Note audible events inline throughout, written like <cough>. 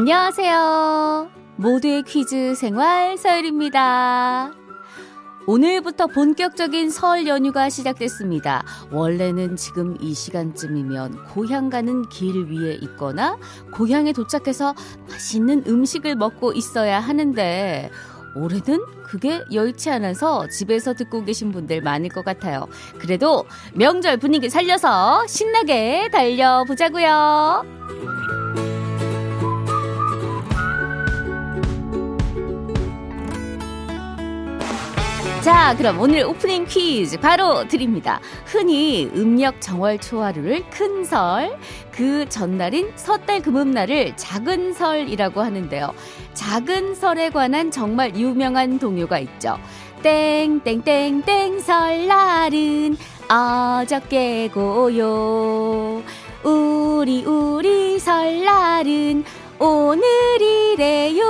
안녕하세요. 모두의 퀴즈 생활 서율입니다. 오늘부터 본격적인 설 연휴가 시작됐습니다. 원래는 지금 이 시간쯤이면 고향 가는 길 위에 있거나 고향에 도착해서 맛있는 음식을 먹고 있어야 하는데 올해는 그게 여의치 않아서 집에서 듣고 계신 분들 많을 것 같아요. 그래도 명절 분위기 살려서 신나게 달려보자고요. 자, 그럼 오늘 오프닝 퀴즈 바로 드립니다. 흔히 음력 정월 초하루를 큰 설, 그 전날인 섣달 금음날을 작은 설이라고 하는데요. 작은 설에 관한 정말 유명한 동요가 있죠. 땡땡땡땡 설날은 어저께 고요. 우리 우리 설날은 오늘이래요.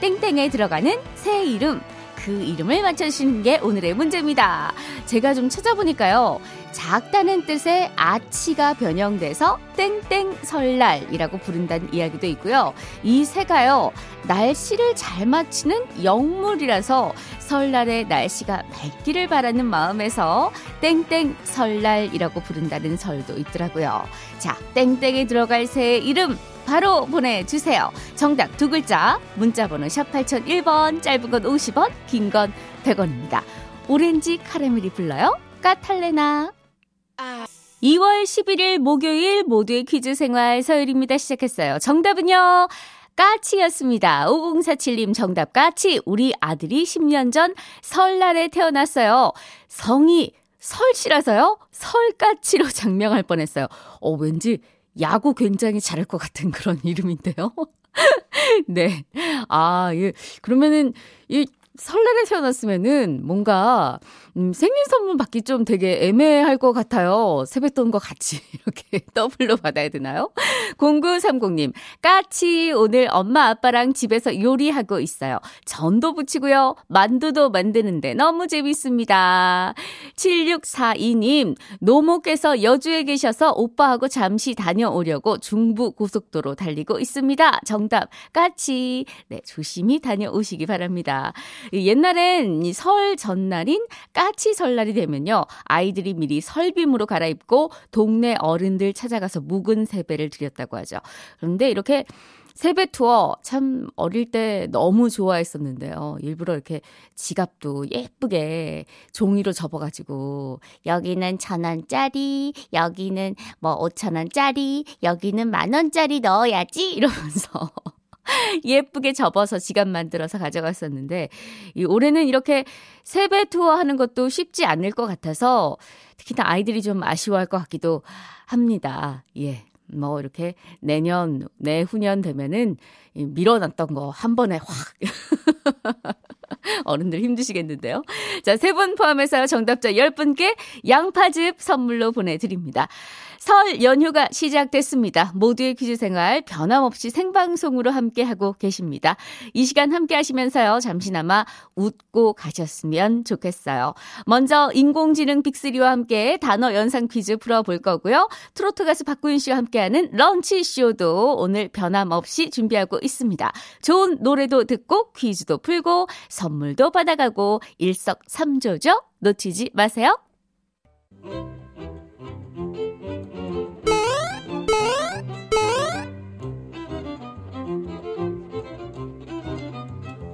땡땡에 들어가는 새 이름 그 이름을 맞춰주시는 게 오늘의 문제입니다. 제가 좀 찾아보니까요. 작다는 뜻의 아치가 변형돼서 땡땡 설날이라고 부른다는 이야기도 있고요. 이 새가요. 날씨를 잘 맞추는 영물이라서 설날에 날씨가 맑기를 바라는 마음에서 땡땡 설날이라고 부른다는 설도 있더라고요. 자, 땡땡에 들어갈 새의 이름 바로 보내주세요. 정답 두 글자, 문자번호 샵 8001번, 짧은 건 50원, 긴 건 100원입니다. 오렌지 카라멜이 불러요. 까탈레나. 2월 11일 목요일 모두의 퀴즈 생활 서열입니다. 시작했어요. 정답은요. 까치였습니다. 5047님 정답 까치. 우리 아들이 10년 전 설날에 태어났어요. 성이 설씨라서요. 설까치로 <laughs> 장명할 뻔했어요. 어, 왠지 야구 굉장히 잘할 것 같은 그런 이름인데요. <laughs> 네. 아, 예. 그러면은, 이 설날에 태어났으면은 뭔가 음, 생일 선물 받기 좀 되게 애매할 것 같아요. 세뱃돈과 같이 <laughs> 이렇게 더블로 받아야 되나요? 0930님, 까치 오늘 엄마 아빠랑 집에서 요리하고 있어요. 전도 부치고요. 만두도 만드는데 너무 재밌습니다. 7642님, 노모께서 여주에 계셔서 오빠하고 잠시 다녀오려고 중부 고속도로 달리고 있습니다. 정답, 까치. 네, 조심히 다녀오시기 바랍니다. 옛날엔 설 전날인 까치 설날이 되면요. 아이들이 미리 설빔으로 갈아입고 동네 어른들 찾아가서 묵은 세배를 드렸다고 하죠. 그런데 이렇게 세배 투어 참 어릴 때 너무 좋아했었는데요. 일부러 이렇게 지갑도 예쁘게 종이로 접어가지고 여기는 천 원짜리, 여기는 뭐 오천 원짜리, 여기는 만 원짜리 넣어야지 이러면서 <laughs> 예쁘게 접어서 지갑 만들어서 가져갔었는데, 이 올해는 이렇게 세배 투어 하는 것도 쉽지 않을 것 같아서, 특히나 아이들이 좀 아쉬워할 것 같기도 합니다. 예. 뭐, 이렇게 내년, 내후년 되면은 밀어놨던 거 한 번에 확. <laughs> 어른들 힘드시겠는데요. 자, 세 분 포함해서 정답자 10분께 양파즙 선물로 보내드립니다. 설 연휴가 시작됐습니다. 모두의 퀴즈 생활 변함없이 생방송으로 함께하고 계십니다. 이 시간 함께 하시면서요. 잠시나마 웃고 가셨으면 좋겠어요. 먼저 인공지능 빅리와 함께 단어 연상 퀴즈 풀어볼 거고요. 트로트 가수 박구윤 씨와 함께하는 런치 쇼도 오늘 변함없이 준비하고 있습니다. 좋은 노래도 듣고 퀴즈도 풀고 선물도 받아가고 일석삼조죠. 놓치지 마세요.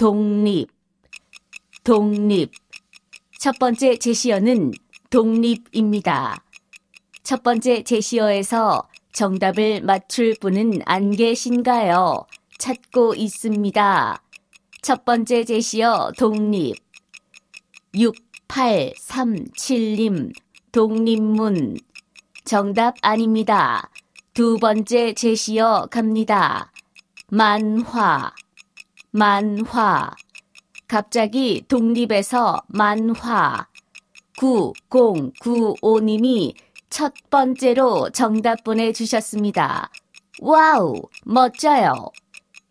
독립, 독립. 첫 번째 제시어는 독립입니다. 첫 번째 제시어에서 정답을 맞출 분은 안 계신가요? 찾고 있습니다. 첫 번째 제시어 독립. 6837님, 독립문. 정답 아닙니다. 두 번째 제시어 갑니다. 만화, 만화. 갑자기 독립에서 만화. 9095님이 첫 번째로 정답 보내주셨습니다. 와우, 멋져요.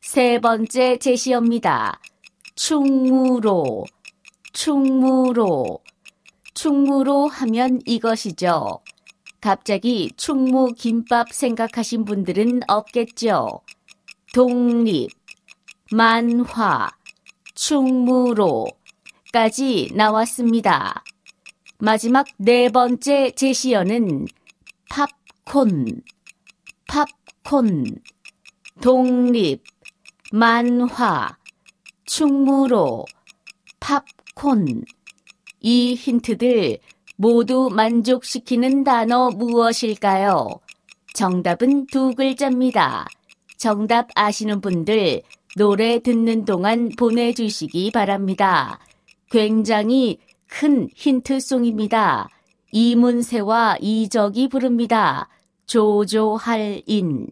세 번째 제시어입니다. 충무로, 충무로. 충무로 하면 이것이죠. 갑자기 충무 김밥 생각하신 분들은 없겠죠. 독립, 만화, 충무로까지 나왔습니다. 마지막 네 번째 제시어는 팝콘, 팝콘, 독립, 만화, 충무로, 팝콘. 이 힌트들 모두 만족시키는 단어 무엇일까요? 정답은 두 글자입니다. 정답 아시는 분들 노래 듣는 동안 보내주시기 바랍니다. 굉장히 큰 힌트송입니다. 이문세와 이적이 부릅니다. 조조할인.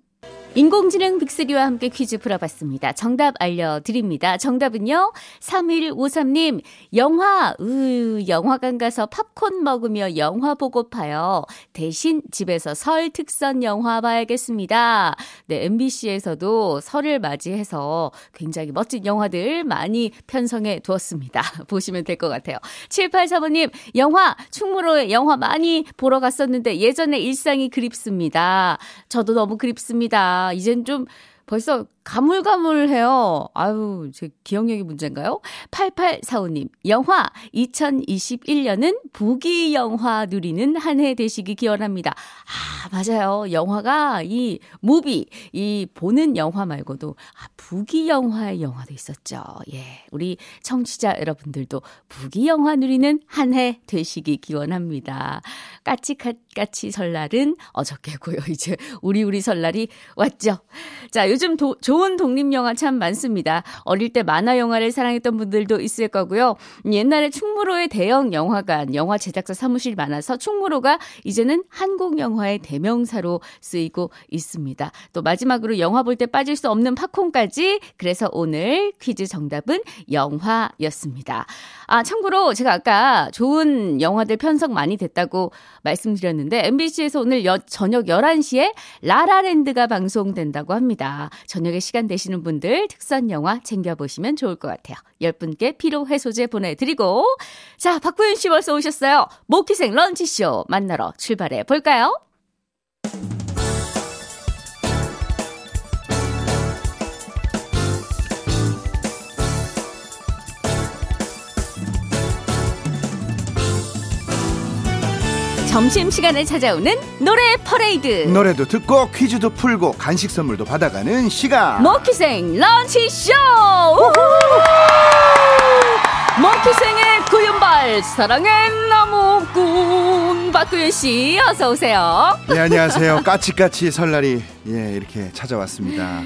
인공지능 빅스리와 함께 퀴즈 풀어봤습니다. 정답 알려드립니다. 정답은요, 3153님, 영화, 으, 영화관 가서 팝콘 먹으며 영화 보고파요. 대신 집에서 설 특선 영화 봐야겠습니다. 네, MBC에서도 설을 맞이해서 굉장히 멋진 영화들 많이 편성해 두었습니다. <laughs> 보시면 될 것 같아요. 7835님, 영화, 충무로에 영화 많이 보러 갔었는데 예전에 일상이 그립습니다. 저도 너무 그립습니다. 이젠 좀 벌써 가물가물해요. 아유, 제 기억력이 문제인가요? 8845님, 영화 2021년은 부기 영화 누리는 한 해 되시기 기원합니다. 아, 맞아요. 영화가 이 무비, 이 보는 영화 말고도 아, 부기 영화의 영화도 있었죠. 예. 우리 청취자 여러분들도 부기 영화 누리는 한 해 되시기 기원합니다. 까치까치 설날은 어저께고요. <laughs> 이제 우리 우리 설날이 왔죠. 자, 요즘 도, 좋은 독립 영화 참 많습니다. 어릴 때 만화 영화를 사랑했던 분들도 있을 거고요. 옛날에 충무로의 대형 영화관, 영화 제작사 사무실 많아서 충무로가 이제는 한국 영화의 대명사로 쓰이고 있습니다. 또 마지막으로 영화 볼 때 빠질 수 없는 팝콘까지. 그래서 오늘 퀴즈 정답은 영화였습니다. 아, 참고로 제가 아까 좋은 영화들 편성 많이 됐다고 말씀드렸는데 MBC에서 오늘 여, 저녁 11시에 라라랜드가 방송된다고 합니다. 저녁에 시간 되시는 분들 특선 영화 챙겨보시면 좋을 것 같아요. 10분께 피로 해소제 보내드리고 자, 박구윤 씨 벌써 오셨어요. 모키생 런치쇼 만나러 출발해 볼까요? 점심시간에 찾아오는 노래 퍼레이드. 노래도 듣고 퀴즈도 풀고 간식 선물도 받아가는 시간. 모퀴생 런치쇼! 모퀴생의 구윤발, 사랑의 나무꾼. 박구윤 씨, 어서오세요. 네, 안녕하세요. 까치까치 설날이 예, 이렇게 찾아왔습니다.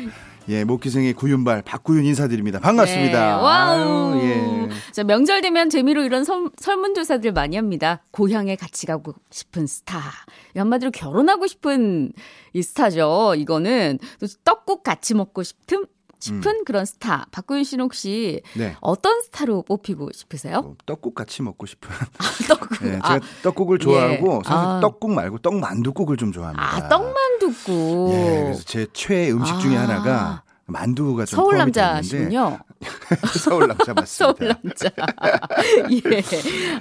예, 모퀴생의 구윤발 박구윤 인사드립니다. 반갑습니다. 네, 와우. 아유, 예. 자, 명절 되면 재미로 이런 설, 설문조사들 많이 합니다. 고향에 같이 가고 싶은 스타. 한마디로 결혼하고 싶은 이 스타죠. 이거는 또 떡국 같이 먹고 싶은 싶은 그런 스타. 박구윤 씨는 혹시 음. 네. 어떤 스타로 뽑히고 싶으세요? 뭐, 떡국 같이 먹고 싶은. <laughs> 떡국. 예, 제가 아, 떡국을 좋아하고 예. 사실 아. 떡국 말고 떡만둣국을 좀 좋아합니다. 아, 떡만둣국. 예, 그래서 제 최애 음식 중에 아. 하나가 만두가 좀 서울 남자시군요. <laughs> 서울 남자 맞습니다. 서울 남자. <laughs> 예.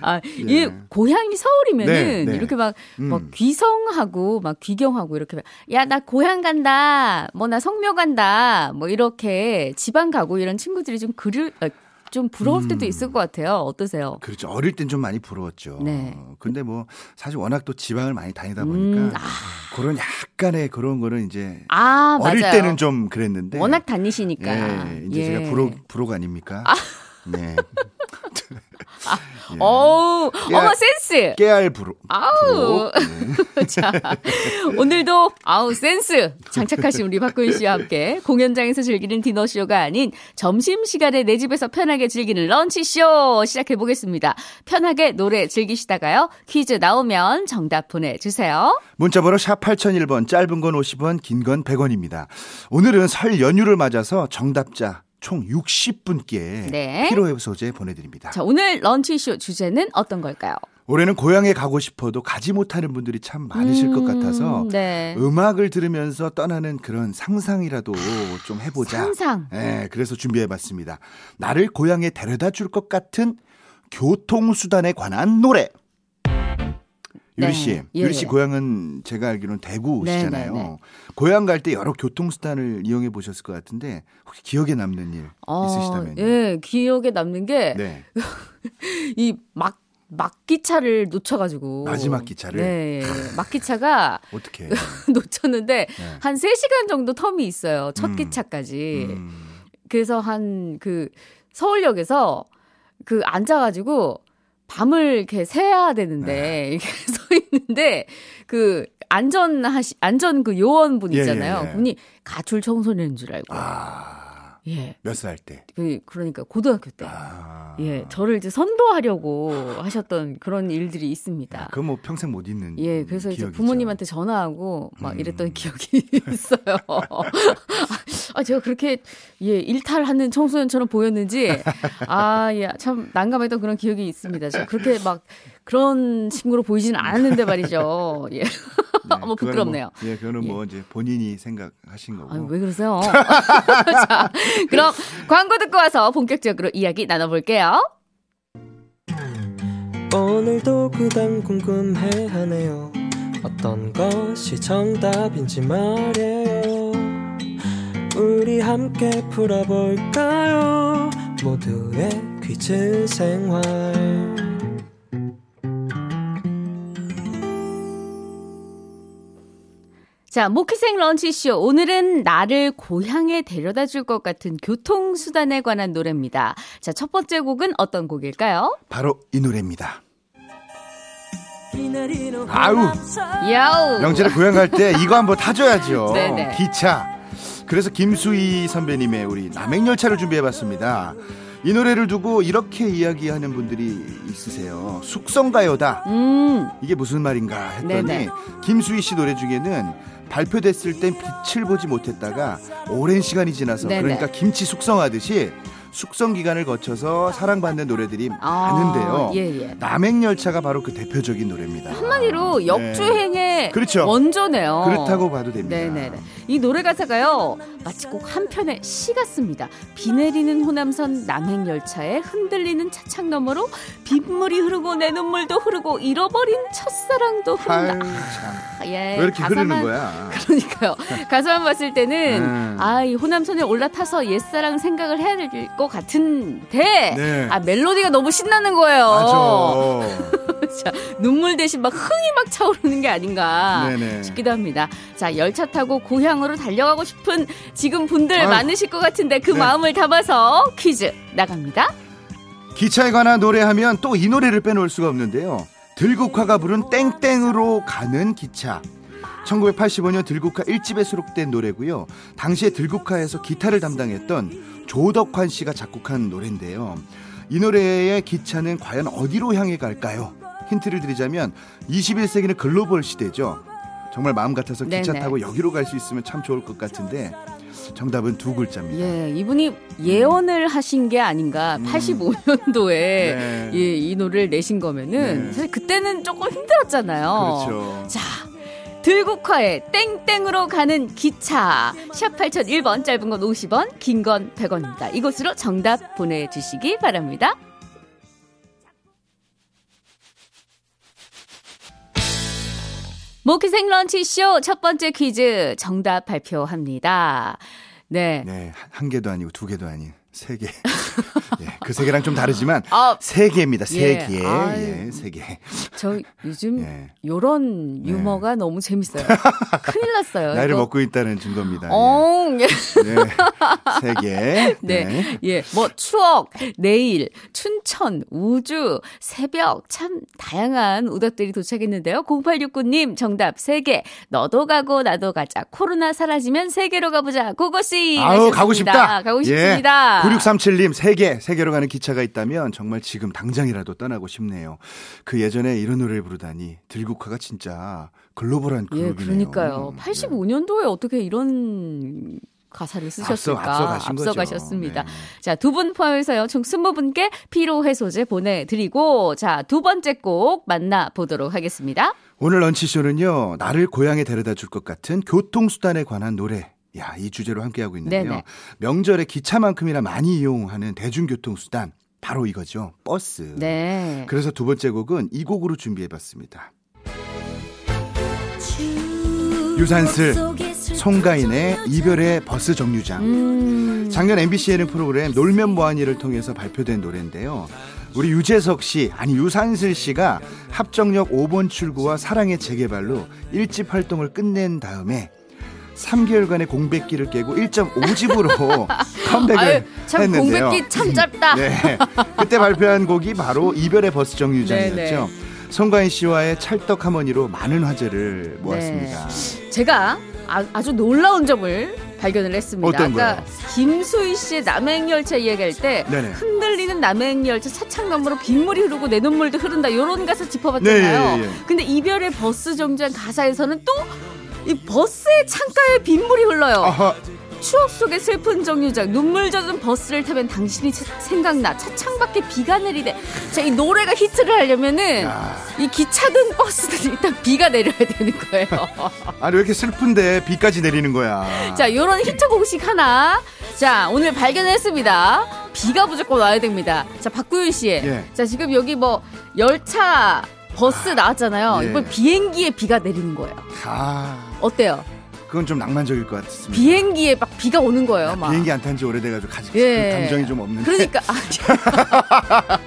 아, 이 예. 고향이 서울이면은 네, 네. 이렇게 막, 막 음. 귀성하고 막 귀경하고 이렇게 막, 야, 나 고향 간다. 뭐 나 성묘 간다. 뭐 이렇게 지방 가고 이런 친구들이 좀 그리, 어, 좀 부러울 때도 음. 있을 것 같아요. 어떠세요? 그렇죠. 어릴 땐 좀 많이 부러웠죠. 네. 근데 뭐 사실 워낙 또 지방을 많이 다니다 보니까 음, 아. 그런 약간의 그런 거는 이제 아, 어릴 맞아요. 때는 좀 그랬는데 워낙 다니시니까. 예, 이제 예. 제가 부록 부록 아닙니까? 네. <laughs> 예. 어우, 야. 어머, 센스! 깨알 부록. 아우. 네. <laughs> 자, 오늘도 아우 센스 장착하신 우리 박구윤 씨와 함께 공연장에서 즐기는 디너쇼가 아닌 점심시간에 내 집에서 편하게 즐기는 런치쇼 시작해 보겠습니다. 편하게 노래 즐기시다가요. 퀴즈 나오면 정답 보내주세요. 문자번호 샵 8001번 짧은 건 50원 긴 건 100원입니다. 오늘은 설 연휴를 맞아서 정답자 총 60분께 네. 피로회 소재 보내드립니다. 자, 오늘 런치쇼 주제는 어떤 걸까요? 올해는 고향에 가고 싶어도 가지 못하는 분들이 참 많으실 것 같아서 네. 음악을 들으면서 떠나는 그런 상상이라도 좀 해보자. 상상. 예, 그래서 준비해봤습니다. 나를 고향에 데려다 줄 것 같은 교통수단에 관한 노래. 유리 씨, 네. 예, 유리 씨 예. 고향은 제가 알기로는 대구시잖아요. 네, 네, 네. 고향 갈 때 여러 교통수단을 이용해 보셨을 것 같은데 혹시 기억에 남는 일 있으시다면요? 예, 기억에 남는 게 네, <laughs> 이막 막기차를 놓쳐가지고 마지막 기차를? 네, 막기차가 <laughs> 어떻게? <laughs> 놓쳤는데 네. 한 3 시간 정도 텀이 있어요. 첫 음. 기차까지. 음, 그래서 한 그 서울역에서 그 앉아가지고 밤을 이렇게 새야 되는데 네. 이렇게 서 있는데 그 안전하시 안전 그 요원분 예, 있잖아요. 예, 예. 그분이 가출 청소년인 줄 알고. 아, 예. 몇 살 때? 그 그러니까 고등학교 때. 아, 예, 저를 이제 선도하려고 하셨던 그런 일들이 있습니다. 그건 뭐 평생 못 잊는 예, 그래서 이제 기억이죠. 부모님한테 전화하고 막 음. 이랬던 기억이 <laughs> 있어요. 아, 제가 그렇게 예, 일탈하는 청소년처럼 보였는지 아, 예, 참 난감했던 그런 기억이 있습니다. 저 그렇게 막 그런 친구로 보이지는 않았는데 말이죠. <laughs> 예. 네, <laughs> 뭐 부끄럽네요. 뭐, 예, 그거는 예. 뭐 이제 본인이 생각하신 거고. 아, 왜 그러세요? <laughs> 자, 그럼 광고 듣고 와서 본격적으로 이야기 나눠볼게요. 오늘도 그단 궁금해하네요 어떤 것이 정답인지 말이에요 우리 함께 풀어볼까요 모두의 퀴즈 생활 자, 모키생 런치쇼. 오늘은 나를 고향에 데려다 줄 것 같은 교통수단에 관한 노래입니다. 자, 첫 번째 곡은 어떤 곡일까요? 바로 이 노래입니다. 아우 야우! 명절에 고향 갈 때 이거 한번 타줘야죠. <laughs> 네네. 기차. 그래서 김수희 선배님의 우리 남행열차를 준비해봤습니다. 이 노래를 두고 이렇게 이야기하는 분들이 있으세요. 숙성가요다. 음, 이게 무슨 말인가 했더니 네네. 김수희 씨 노래 중에는 발표됐을 땐 빛을 보지 못했다가 오랜 시간이 지나서 네네. 그러니까 김치 숙성하듯이 숙성 기간을 거쳐서 사랑받는 노래들이 아, 많은데요. 예, 예. 남행열차가 바로 그 대표적인 노래입니다. 한마디로 역주행의 그렇죠. 원조네요. 그렇다고 봐도 됩니다. 네네네. 이 노래 가사가요, 마치 꼭 한 편의 시 같습니다. 비 내리는 호남선 남행열차에 흔들리는 차창 너머로 빗물이 흐르고 내 눈물도 흐르고 잃어버린 첫사랑도 흐른다. 참. 예, 왜 이렇게 가사만- 흐르는 거야? <laughs> 그러니까요. 가사만 봤을 때는 음. 아, 이 호남선에 올라타서 옛사랑 생각을 해야 될것 같은데 네. 아, 멜로디가 너무 신나는 거예요. <laughs> 자, 눈물 대신 막 흥이 막 차오르는 게 아닌가 네네. 싶기도 합니다. 자, 열차 타고 고향으로 달려가고 싶은 지금 분들 아유. 많으실 것 같은데 그 네. 마음을 담아서 퀴즈 나갑니다. 기차에 관한 노래하면 또 이 노래를 빼놓을 수가 없는데요. 들국화가 부른 땡땡으로 가는 기차. 1985년 들국화 1집에 수록된 노래고요. 당시에 들국화에서 기타를 담당했던 조덕환 씨가 작곡한 노래인데요. 이 노래의 기차는 과연 어디로 향해 갈까요? 힌트를 드리자면 21세기는 글로벌 시대죠. 정말 마음 같아서 기차 네네. 타고 여기로 갈 수 있으면 참 좋을 것 같은데 정답은 두 글자입니다. 예, 이분이 예언을 하신 게 아닌가. 음. 85년도에 네. 예, 이 노래를 내신 거면은 네. 사실 그때는 조금 힘들었잖아요. 그렇죠. 자, 들국화에 땡땡으로 가는 기차. 샵 8001번, 짧은 건 50원, 긴 건 100원입니다. 이곳으로 정답 보내주시기 바랍니다. 모키생 런치쇼 첫 번째 퀴즈 정답 발표합니다. 네. 네, 한 개도 아니고 두 개도 아닌 세 개. <laughs> 예, 그세 개랑 좀 다르지만 아, 세 개입니다. 세 예. 예, 세 개. 저 요즘 예. 요런 유머가 너무 재밌어요. <laughs> 큰일 났어요. 나이를 이거. 먹고 있다는 증거입니다. 예. 엉. 예. 네. 세 개. <laughs> 네. 예. 뭐, 추억, 내일, 춘천, 우주, 새벽, 참, 다양한 오답들이 도착했는데요. 0869님, 정답 3개. 너도 가고, 나도 가자. 코로나 사라지면 세계로 가보자. 고고씨! 아우, 가고. 싶다. 가고 예. 싶습니다. 9637님, 세계, 세계로 가는 기차가 있다면 정말 지금 당장이라도 떠나고 싶네요. 그 예전에 이런 노래를 부르다니, 들국화가 진짜 글로벌한 예, 그룹이네요. 그러니까요. 85년도에 어떻게 이런 가사를 쓰셨을까? 앞서, 앞서가신 거죠. 앞서 가셨습니다. 네. 자, 두 분 포함해서요, 총 20분께 피로 해소제 보내 드리고, 자, 두 번째 곡 만나 보도록 하겠습니다. 오늘 런치쇼는요, 나를 고향에 데려다 줄 것 같은 교통수단에 관한 노래. 야, 이 주제로 함께하고 있는데요. 네네. 명절에 기차만큼이나 많이 이용하는 대중교통수단. 바로 이거죠. 버스. 네. 그래서 두 번째 곡은 이 곡으로 준비해봤습니다. 유산슬, 송가인의 이별의 버스 정류장. 음, 작년 MBC 예능 프로그램 놀면 뭐하니를 통해서 발표된 노래인데요. 우리 유재석 씨, 아니 유산슬 씨가 합정역 5번 출구와 사랑의 재개발로 일집 활동을 끝낸 다음에 3개월간의 공백기를 깨고 1.5집으로 <laughs> 컴백을 아유, 참 했는데요. 공백기 참 짧다. <laughs> 네. 그때 발표한 곡이 바로 이별의 버스 정류장이었죠. 네네. 송가인 씨와의 찰떡 하모니로 많은 화제를 모았습니다. 제가 아, 주 놀라운 점을 발견을 했습니다. 어떤 거요? 아까 김수희 씨의 남행열차 이야기할 때 네네. 흔들리는 남행열차 차창 너머로 빗물이 흐르고 내 눈물도 흐른다 이런 가사 짚어봤잖아요. 네, 예, 예. 근데 이별의 버스 정류장 가사에서는 또 이 버스의 창가에 빗물이 흘러요. 아하, 추억 속의 슬픈 정류장 눈물 젖은 버스를 타면 당신이 차- 생각나 차창 밖에 비가 내리네 자 이 노래가 히트를 하려면은 야. 이 기차든 버스든 일단 비가 내려야 되는 거예요 <laughs> 아니 왜 이렇게 슬픈데 비까지 내리는 거야? 자 요런 히트 공식 하나 자 오늘 발견했습니다 비가 무조건 와야 됩니다 자 박구윤 씨 예. 자 지금 여기 뭐 열차 버스 나왔잖아요 예. 이번 비행기에 비가 내리는 거예요 아, 어때요 그건 좀 낭만적일 것 같습니다. 비행기에 막 비가 오는 거예요 막 비행기 안 탄 지 오래돼가지고 가지 예. 그 감정이 좀 없는데. 그러니까 <laughs>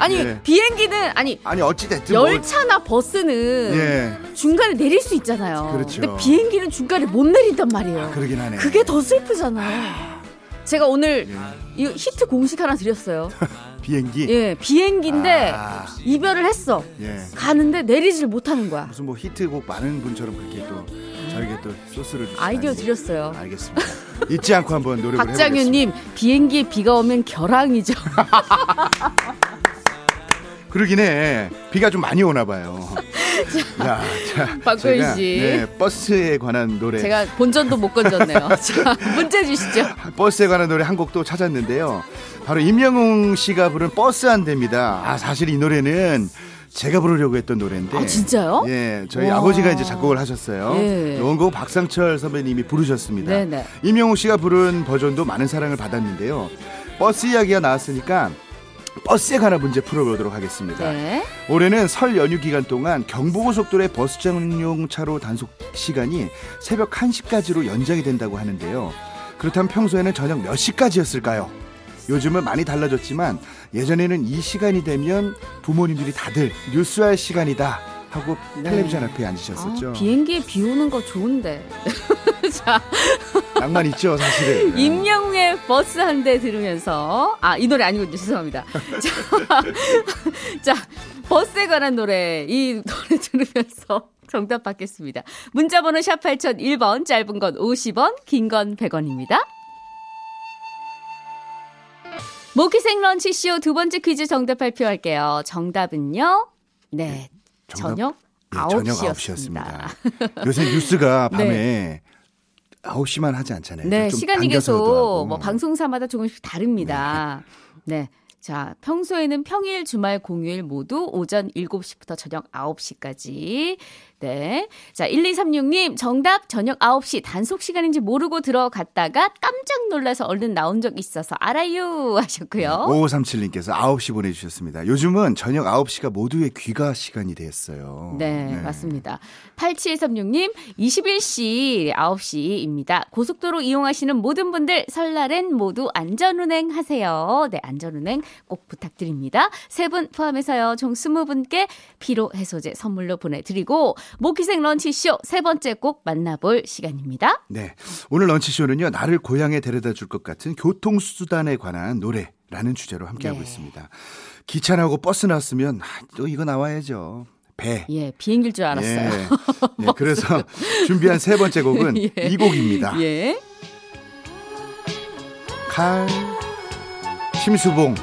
아니 예. 비행기는 아니 아니 어찌 됐든 뭐, 열차나 버스는 예, 중간에 내릴 수 있잖아요. 그렇죠. 근데 비행기는 중간에 못 내린단 말이에요. 그러긴 하네. 그게 더 슬프잖아요. 제가 오늘 예. 이 히트 공식 하나 드렸어요. <laughs> 비행기. 예, 비행기인데 아, 이별을 했어. 예. 가는데 내리질 못하는 거야. 무슨 뭐 히트곡 많은 분처럼 그렇게 또 저에게 또 소스를. 아이디어 드렸어요. 알겠습니다. 잊지 않고 한번 노력을. <laughs> 박장윤님 비행기에 비가 오면 결항이죠. <laughs> 그러긴 해. 비가 좀 많이 오나 봐요. <laughs> 자, 자, 박구윤 제가, 씨. 네, 버스에 관한 노래. 제가 본전도 못 건졌네요. <laughs> 자, 문제 주시죠. 버스에 관한 노래 한 곡 또 찾았는데요. 바로 임영웅 씨가 부른 버스 안 됩니다. 아, 사실 이 노래는 제가 부르려고 했던 노래인데. 아, 진짜요? 예, 저희 와. 아버지가 이제 작곡을 하셨어요. 예. 원곡 박상철 선배님이 부르셨습니다. 네네. 임영웅 씨가 부른 버전도 많은 사랑을 받았는데요. 버스 이야기가 나왔으니까 버스에 관한 문제 풀어보도록 하겠습니다. 네. 올해는 설 연휴 기간 동안 경부고속도로의 버스 전용차로 단속 시간이 새벽 1시까지로 연장이 된다고 하는데요. 그렇다면 평소에는 저녁 몇 시까지였을까요? 요즘은 많이 달라졌지만 예전에는 이 시간이 되면 부모님들이 다들 뉴스할 시간이다 하고 네. 텔레비전 앞에 앉으셨었죠. 아, 비행기에 비 오는 거 좋은데. <laughs> 자, 낭만 있죠, 사실은. 네. <laughs> 임영웅의 버스 한 대 들으면서 아 이 노래 아니군요 죄송합니다 <laughs> 자, 자 버스에 관한 노래 이 노래 들으면서 정답 받겠습니다 문자 번호 샵 8001번 짧은 건 50원 긴 건 100원입니다 모키생 런치 쇼 두 번째 퀴즈 정답 발표할게요 정답은요 네? 저녁 네, 저녁 9시였습니다 9시였습니다. <laughs> 요새 뉴스가 밤에 네. 9시만 하지 않잖아요. 네, 좀 시간이 계속. 뭐 방송사마다 조금씩 다릅니다. 네. 자, 평소에는 평일, 주말, 공휴일 모두 오전 7시부터 저녁 9시까지 네. 자, 1236님, 정답 저녁 9시 단속 시간인지 모르고 들어갔다가 깜짝 놀라서 얼른 나온 적 있어서 알아요 하셨고요. 5537님께서 9시 보내주셨습니다. 요즘은 저녁 9시가 모두의 귀가 시간이 됐어요. 네, 맞습니다. 8736님, 21시 9시입니다. 고속도로 이용하시는 모든 분들 설날엔 모두 안전운행 하세요. 네, 안전운행 꼭 부탁드립니다. 세 분 포함해서요, 총 20분께 피로 해소제 선물로 보내드리고, 모기생 런치쇼 세 번째 꼭 만나볼 시간입니다. 네. 오늘 런치쇼는요, 나를 고향에 데려다 줄 것 같은 교통수단에 관한 노래 라는 주제로 함께하고 네. 있습니다. 기차 나오고 버스 나왔으면, 아, 또 이거 나와야죠. 배. 예, 비행기일 줄 알았어요. 예. 예, <laughs> 그래서 준비한 세 번째 곡은 <laughs> 예. 이 곡입니다. 예. 칼, 심수봉,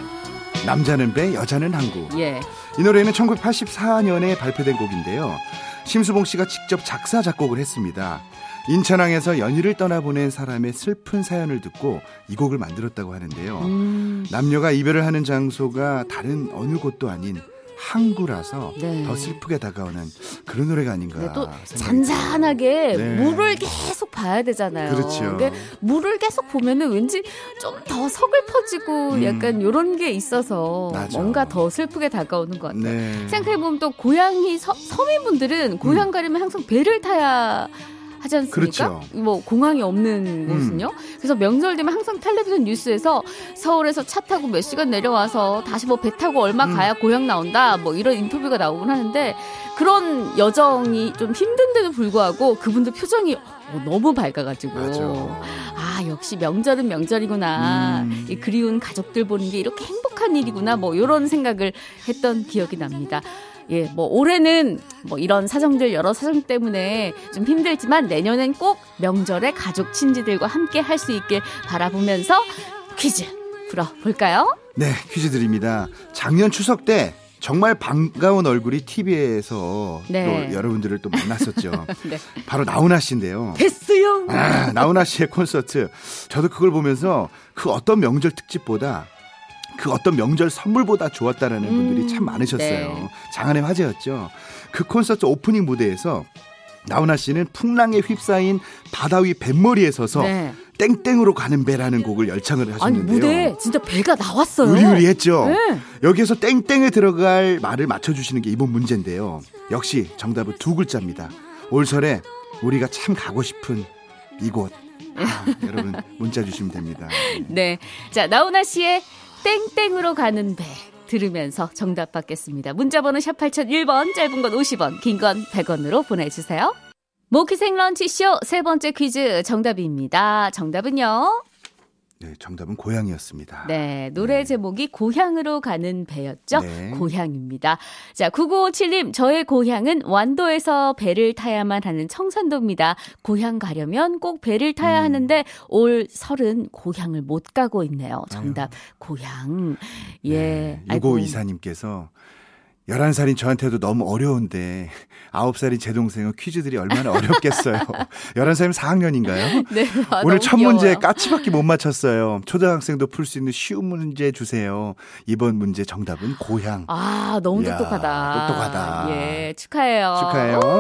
남자는 배, 여자는 항구. 예. 이 노래는 1984년에 발표된 곡인데요. 심수봉 씨가 직접 작사, 작곡을 했습니다. 인천항에서 연희를 떠나보낸 사람의 슬픈 사연을 듣고 이 곡을 만들었다고 하는데요. 음, 남녀가 이별을 하는 장소가 다른 어느 곳도 아닌 항구라서 네. 더 슬프게 다가오는 그런 노래가 아닌가. 네, 또 잔잔하게 네. 물을 계속 봐야 되잖아요. 그렇죠. 근데 물을 계속 보면은 왠지 좀 더 서글퍼지고 음. 약간 요런 게 있어서 맞아. 뭔가 더 슬프게 다가오는 것 같아요. 네. 생각해보면 또 고향이 서, 서민분들은 고향 가려면 항상 배를 타야 하지 않습니까? 그렇죠. 뭐 공항이 없는 음. 곳은요. 그래서 명절 되면 항상 텔레비전 뉴스에서 서울에서 차 타고 몇 시간 내려와서 다시 뭐 배 타고 얼마 음. 가야 고향 나온다. 뭐 이런 인터뷰가 나오곤 하는데 그런 여정이 좀 힘든데도 불구하고 그분들 표정이 어, 너무 밝아가지고 맞아. 아 역시 명절은 명절이구나 음. 이 그리운 가족들 보는 게 이렇게 행복한 일이구나 뭐 이런 생각을 했던 기억이 납니다. 예, 뭐 올해는 뭐 이런 사정들 여러 사정 때문에 좀 힘들지만 내년엔 꼭 명절에 가족 친지들과 함께 할 수 있길 바라보면서 퀴즈 풀어 볼까요? 네, 퀴즈 드립니다. 작년 추석 때 정말 반가운 얼굴이 TV에서 네. 또 여러분들을 또 만났었죠. <laughs> 네. 바로 나훈아 씨인데요. 됐어요. 아, 나훈아 씨의 콘서트. 저도 그걸 보면서 그 어떤 명절 특집보다 그 어떤 명절 선물보다 좋았다라는 음, 분들이 참 많으셨어요. 네. 장안의 화제였죠. 그 콘서트 오프닝 무대에서 나훈아 씨는 풍랑에 휩싸인 바다 위 뱃머리에 서서 네. 땡땡으로 가는 배라는 곡을 열창을 아니 하셨는데요. 무대에 진짜 배가 나왔어요. 우리우리했죠. 네. 여기에서 땡땡에 들어갈 말을 맞춰주시는 게 이번 문제인데요. 역시 정답은 두 글자입니다. 올 설에 우리가 참 가고 싶은 이곳. 아, 여러분 문자 주시면 됩니다. <laughs> 네. 자, 나훈아 씨의 땡땡으로 가는 배 들으면서 정답 받겠습니다. 문자번호 샵 8001번, 짧은 건 50원, 긴 건 100원으로 보내주세요. 모키생 런치쇼 세 번째 퀴즈 정답입니다. 정답은요? 네, 정답은 고향이었습니다. 네, 노래 제목이 고향으로 가는 배였죠. 네. 고향입니다. 자, 9957님, 저의 고향은 완도에서 배를 타야만 하는 청산도입니다. 고향 가려면 꼭 배를 타야 음. 하는데 올 설은 고향을 못 가고 있네요. 정답, 고향. 예. 네, 아이고. 유고 이사님께서 11살인 저한테도 너무 어려운데 9살인 제 동생은 퀴즈들이 얼마나 어렵겠어요. <laughs> 11살이면 4학년인가요? 네, 아, 오늘 첫 문제 귀여워요. 까치밖에 못 맞췄어요. 초등학생도 풀 수 있는 쉬운 문제 주세요. 이번 문제 정답은 고향. 아, 너무 이야, 똑똑하다. 똑똑하다. 예, 축하해요. 축하해요. 오,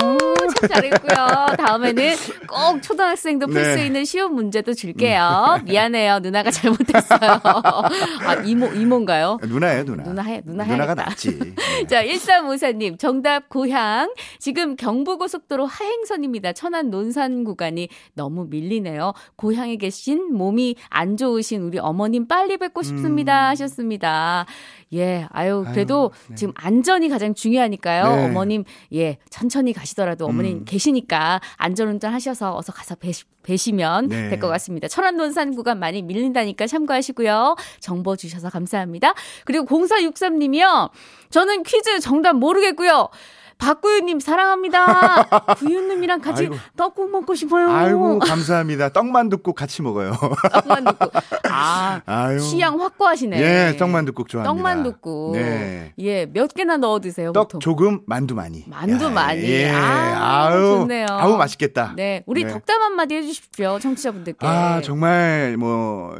참 잘했고요. 다음에는 꼭 초등학생도 풀수 네. 있는 쉬운 문제도 줄게요. 미안해요. 누나가 잘못했어요. 아, 이모, 이모인가요? 누나예요, 누나. 누나 해, 누나 누나가. 낫지. <laughs> 네. 자, 1354님, 정답 고향. 지금 경부고속도로 하행선입니다. 천안 논산 구간이 너무 밀리네요. 고향에 계신 몸이 안 좋으신 우리 어머님 빨리 뵙고 싶습니다. 음. 하셨습니다. 예, 아유, 그래도 아유, 네. 지금 안전이 가장 중요하니까요. 네. 어머님, 예, 천천히 가시더라도 어머님 음. 계시니까 안전운전 하셔서 어서 가서 뵈시, 뵈시면 네. 될것 같습니다. 천안 논산 구간 많이 밀린다니까 참고하시고요. 정보 주셔서 감사합니다. 그리고 0463님이요. 저는 퀴즈 정답 모르겠고요. 박구윤님 사랑합니다. <laughs> 구윤님이랑 같이 아이고. 떡국 먹고 싶어요. 아이고, 감사합니다. 떡만둣국 같이 먹어요. 떡만둣국. 아, 아유. 취향 확고하시네. 예, 떡만둣국 좋아합니다. 떡만둣국. 네. 예, 몇 개나 넣어 드세요, 떡 보통. 조금, 만두 많이. 만두 야, 많이. 예. 아, 아유, 좋네요. 아우, 맛있겠다. 네, 우리 네. 덕담 한마디 해주십시오, 청취자분들께. 아, 정말, 뭐,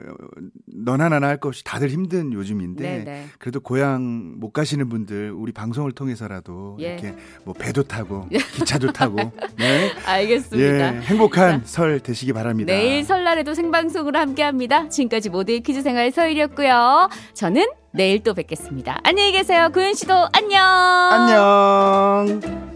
너나 나나 할 것 없이 다들 힘든 요즘인데 네, 네. 그래도 고향 못 가시는 분들 우리 방송을 통해서라도 예. 이렇게 뭐 배도 타고 기차도 타고 <laughs> 네. 알겠습니다. 예, 행복한 설 되시기 바랍니다. 내일 설날에도 생방송으로 함께합니다. 지금까지 모두의 퀴즈 생활 서일이었고요. 저는 내일 또 뵙겠습니다. 안녕히 계세요. 구윤 씨도 안녕. 안녕.